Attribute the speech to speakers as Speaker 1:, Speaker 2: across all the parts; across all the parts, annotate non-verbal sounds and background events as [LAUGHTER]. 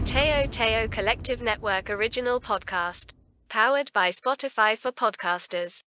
Speaker 1: a Teo Teo Collective Network original podcast. Powered by Spotify for podcasters.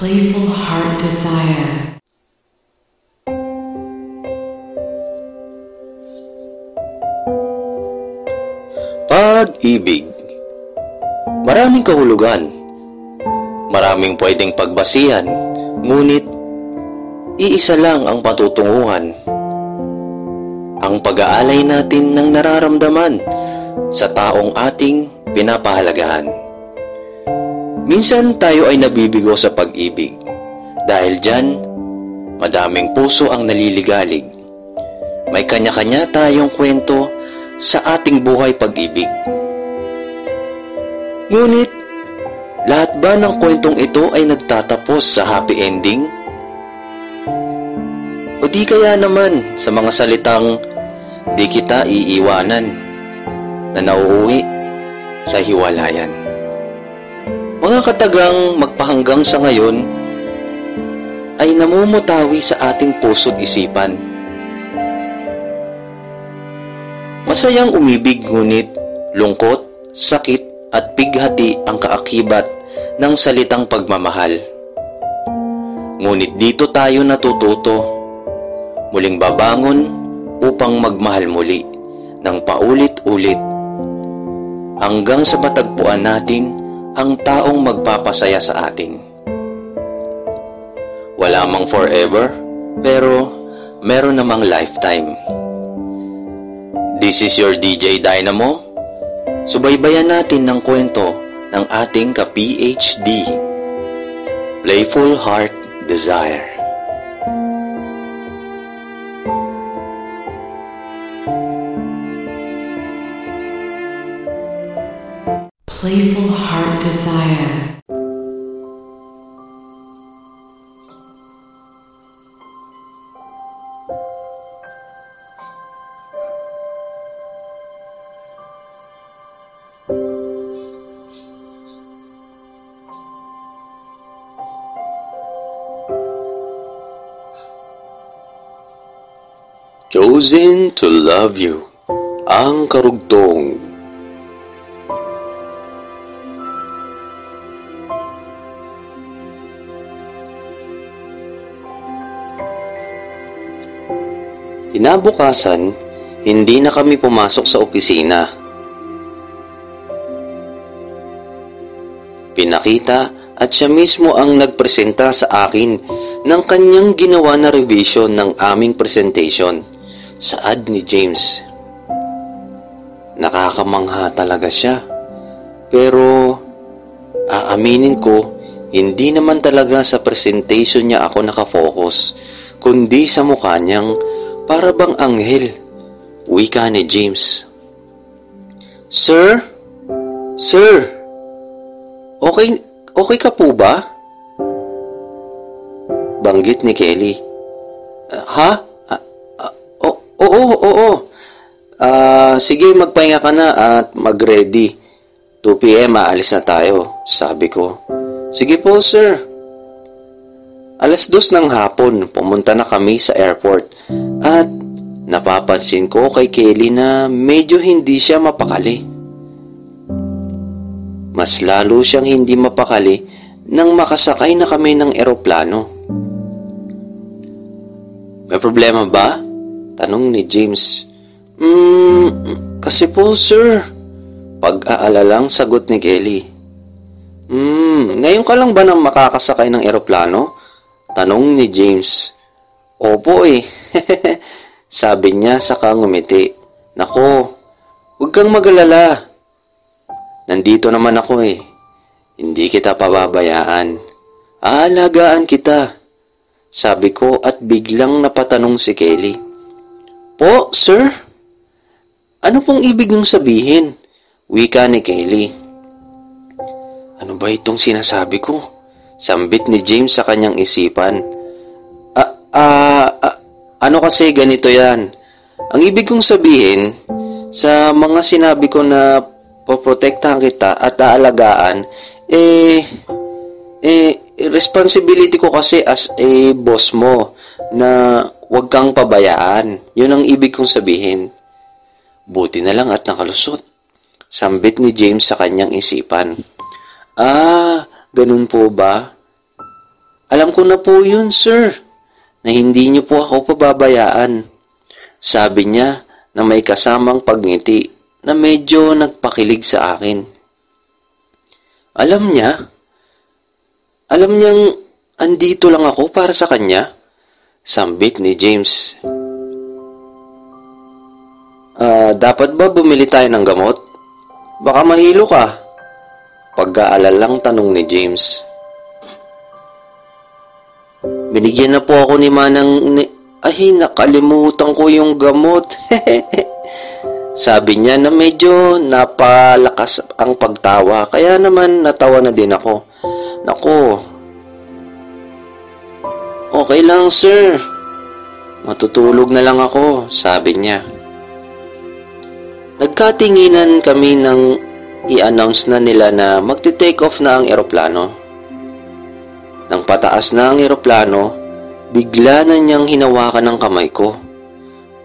Speaker 2: Playful Heart Desire.
Speaker 3: Pag-ibig. Maraming kahulugan. Maraming pwedeng pagbasihan, ngunit iisa lang ang patutunguhan. Ang pag-aalay natin ng nararamdaman sa taong ating pinapahalagahan. Minsan tayo ay nabibigo sa pag-ibig. Dahil dyan, madaming puso ang naliligalig. May kanya-kanya tayong kwento sa ating buhay pag-ibig. Ngunit, lahat ba ng kwentong ito ay nagtatapos sa happy ending? O di kaya naman sa mga salitang di kita iiwanan na nauuwi sa hiwalayan? Mga katagang magpahanggang sa ngayon ay namumutawi sa ating puso't isipan. Masayang umibig ngunit lungkot, sakit at pighati ang kaakibat ng salitang pagmamahal. Ngunit dito tayo natututo, muling babangon upang magmahal muli ng paulit-ulit hanggang sa matagpuan natin ang taong magpapasaya sa atin. Wala mang forever, pero meron namang lifetime. This is your DJ Dynamo. Subaybayan natin ng kwento ng ating ka-PhD. Playful Heart Desire.
Speaker 2: Playful desire.
Speaker 4: Chosen to love you ang karugtong Kinabukasan, hindi na kami pumasok sa opisina. Pinakita at siya mismo ang nagpresenta sa akin ng kanyang ginawa na revision ng aming presentation sa ad ni James. Nakakamangha talaga siya. Pero aaminin ko, hindi naman talaga sa presentation niya ako nakafocus, kundi sa mukha niyang para bang anghel. Wika ni James. Sir? Sir? Okay, okay ka po ba? Banggit ni Kelly. "Ah, ha? Ah, ah, Oo, oo, oo. Ah, sige, magpahinga ka na at mag-ready. 2 p.m. aalis na tayo, sabi ko. Sige po, sir. Alas dos ng hapon, pumunta na kami sa airport at napapansin ko kay Kelly na medyo hindi siya mapakali. Mas lalo siyang hindi mapakali nang makasakay na kami ng eroplano. May problema ba? Tanong ni James. Hmm, kasi po sir. Pag-aalalang sagot ni Kelly. Hmm, ngayon ka lang ba nang makakasakay ng eroplano? Tanong ni James. Opo eh. [LAUGHS] Sabi niya saka ngumiti. Nako, huwag kang magalala. Nandito naman ako eh. Hindi kita pababayaan. Aalagaan kita. Sabi ko at biglang napatanong si Kelly. Po, sir? Ano pong ibig niyong sabihin? Wika ni Kelly. Ano ba itong sinasabi ko? Sambit ni James sa kanyang isipan. Ano kasi ganito yan? Ang ibig kong sabihin, sa mga sinabi ko na poprotektahan kita at aalagaan, eh, eh, responsibility ko kasi as a boss mo na huwag kang pabayaan. Yun ang ibig kong sabihin. Buti na lang at nakalusot. Sambit ni James sa kanyang isipan. Ah, ganun po ba? Alam ko na po yun, sir, na hindi niyo po ako pababayaan. Sabi niya na may kasamang pagngiti na medyo nagpakilig sa akin. Alam niya, alam niyang andito lang ako para sa kanya. Sambit ni James. Ah, dapat ba bumili tayo ng gamot? Baka mahilo ka. Pag-aalalang tanong ni James. Binigyan na po ako ni Manang ni... Ay, nakalimutan ko yung gamot. [LAUGHS] Sabi niya na medyo napalakas ang pagtawa. Kaya naman natawa na din ako. Nako. Okay lang, sir. Matutulog na lang ako, sabi niya. Nagkatinginan kami nang i-announce na nila na magti-take off na ang eroplano. Nang pataas na ang eroplano, bigla na niyang hinawakan ang kamay ko.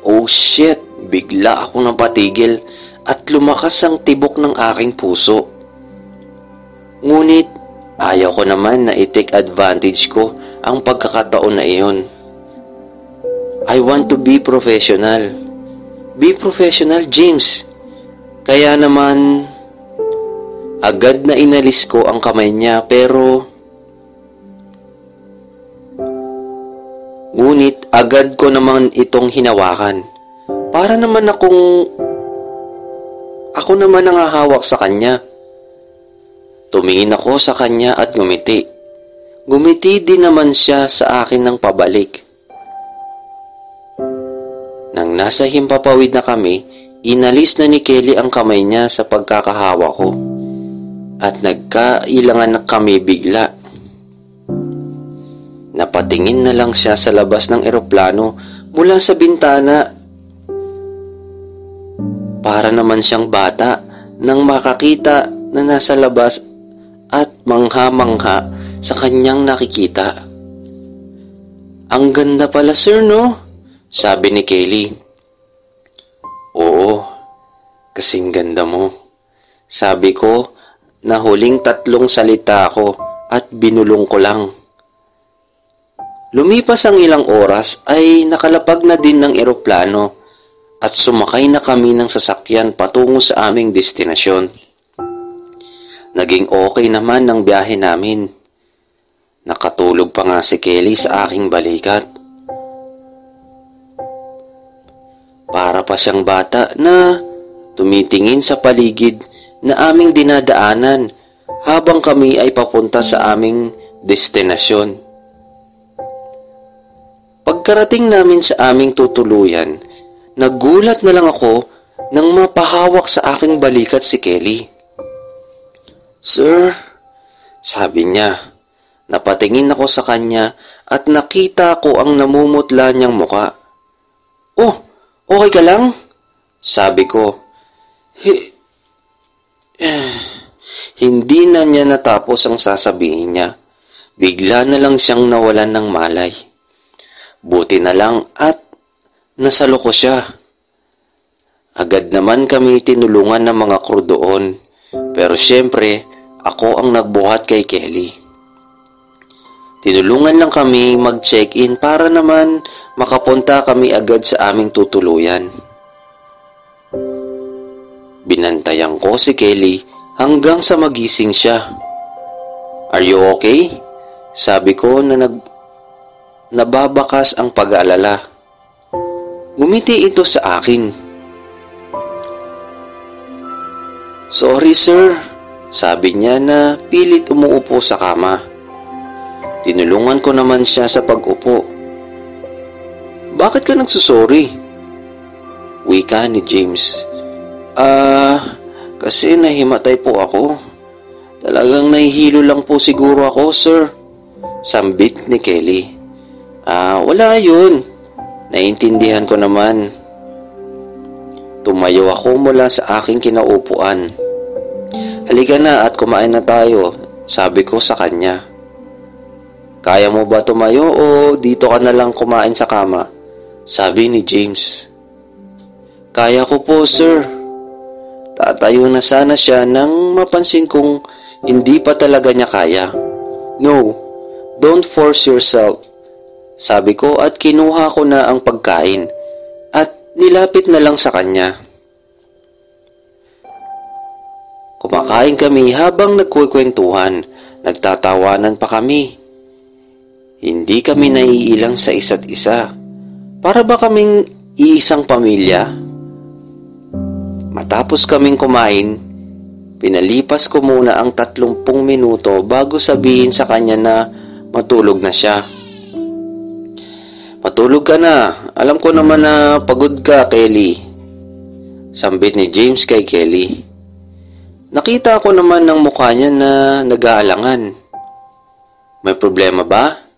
Speaker 4: Oh shit! Bigla ako napatigil at lumakas ang tibok ng aking puso. Ngunit ayaw ko naman na i-take advantage ko ang pagkakataon na iyon. I want to be professional. Be professional, James. Kaya naman, agad na inalis ko ang kamay niya pero Ngunit agad ko naman itong hinawakan. Para naman akong... Ako naman ang hahawak sa kanya. Tumingin ako sa kanya at gumiti. Gumiti din naman siya sa akin ng pabalik. Nang nasa himpapawid na kami, inalis na ni Kelly ang kamay niya sa pagkakahawa ko. At nagkailangan na kami bigla. Napatingin na lang siya sa labas ng eroplano mula sa bintana. Para naman siyang bata nang makakita na nasa labas at mangha-mangha sa kanyang nakikita. Ang ganda pala sir no? Sabi ni Kelly. Oo, kasing ganda mo. Sabi ko na huling tatlong salita ko at binulong ko lang. Lumipas ang ilang oras ay nakalapag na din ng eroplano at sumakay na kami ng sasakyan patungo sa aming destinasyon. Naging okay naman ang biyahe namin. Nakatulog pa nga si Kelly sa aking balikat. Para pa siyang bata na tumitingin sa paligid na aming dinadaanan habang kami ay papunta sa aming destinasyon. Pagkarating namin sa aming tutuluyan, nagulat na lang ako nang mapahawak sa aking balikat si Kelly. Sir, sabi niya, napatingin ako sa kanya at nakita ko ang namumutla niyang muka. Oh, okay ka lang? Sabi ko. Hi- Hindi na niya natapos ang sasabihin niya. Bigla na lang siyang nawalan ng malay. Buti na lang at nasalo ko siya. Agad naman kami tinulungan ng mga crew doon. Pero syempre, ako ang nagbuhat kay Kelly. Tinulungan lang kami mag-check-in para naman makapunta kami agad sa aming tutuluyan. Binantayan ko si Kelly hanggang sa magising siya. Are you okay? Sabi ko na nag nababakas ang pag-aalala. Ngumiti ito sa akin. Sorry sir, sabi niya na pilit umuupo sa kama. Tinulungan ko naman siya sa pag-upo. Bakit ka nagsusorry? Wika ni James. Ah, kasi nahimatay po ako. Talagang nahihilo lang po siguro ako, sir. Sambit ni Kelly. Ah, wala yun. Naintindihan ko naman. Tumayo ako mula sa aking kinaupuan. Halika na at kumain na tayo, sabi ko sa kanya. Kaya mo ba tumayo o dito ka na lang kumain sa kama? Sabi ni James. Kaya ko po, sir. Tatayo na sana siya nang mapansin kong hindi pa talaga niya kaya. No, don't force yourself. Sabi ko at kinuha ko na ang pagkain at nilapit na lang sa kanya. Kumakain kami habang nagkukwentuhan, nagtatawanan pa kami. Hindi kami naiilang sa isa't isa. Para ba kaming iisang pamilya? Matapos kaming kumain, pinalipas ko muna ang tatlumpung minuto bago sabihin sa kanya na matulog na siya. Matulog ka na. Alam ko naman na pagod ka, Kelly. Sambit ni James kay Kelly. Nakita ko naman ng mukha niya na nag-aalangan. May problema ba?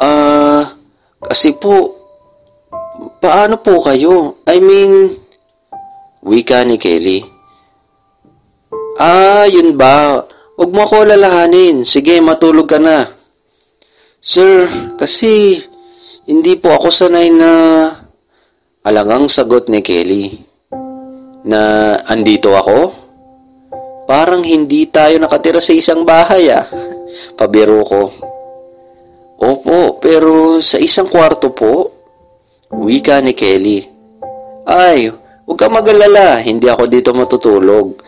Speaker 4: Ah, kasi po, paano po kayo? I mean, wika ni Kelly. Ah, yun ba? Huwag mo ako lalahanin. Sige, matulog ka na. Sir, kasi hindi po ako sanay na alangang sagot ni Kelly. Na andito ako? Parang hindi tayo nakatira sa isang bahay ah. Pabiro ko. Opo, pero sa isang kwarto po. Wika ni Kelly. Ay, huwag ka magalala. Hindi ako dito matutulog.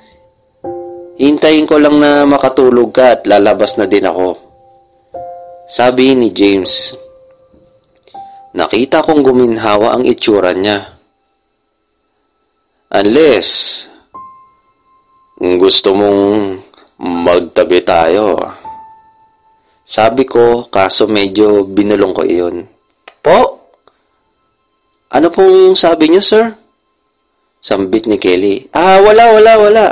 Speaker 4: Hintayin ko lang na makatulog ka at lalabas na din ako. Sabi ni James. Nakita kong guminhawa ang itsura niya. Unless, gusto mong magtabi tayo. Sabi ko, kaso medyo binulong ko iyon. Po? Ano pong sabi niyo, sir? Sambit ni Kelly. Ah, wala, wala, wala.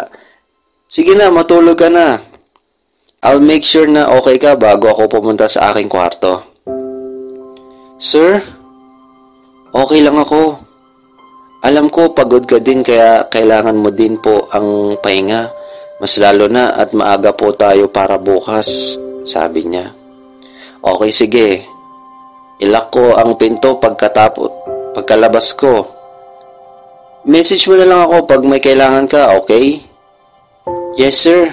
Speaker 4: Sige na, matulog ka na. I'll make sure na okay ka bago ako pumunta sa aking kwarto. Sir, okay lang ako. Alam ko pagod ka din kaya kailangan mo din po ang pahinga. Mas lalo na at maaga po tayo para bukas, sabi niya. Okay, sige. Ilak ko ang pinto pagkatapos, pagkalabas ko. Message mo na lang ako pag may kailangan ka, okay? Yes, sir.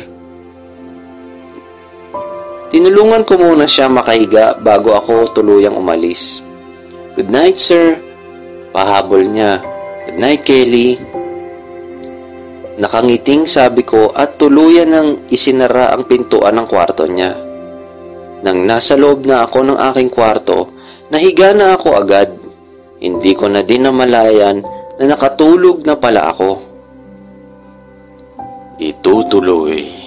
Speaker 4: Tinulungan ko muna siya makahiga bago ako tuluyang umalis. Good night, sir. Pahabol niya. Good night, Kelly. Nakangiting sabi ko at tuluyan ng isinara ang pintuan ng kwarto niya. Nang nasa loob na ako ng aking kwarto, nahiga na ako agad. Hindi ko na din namalayan na nakatulog na pala ako. Itutuloy.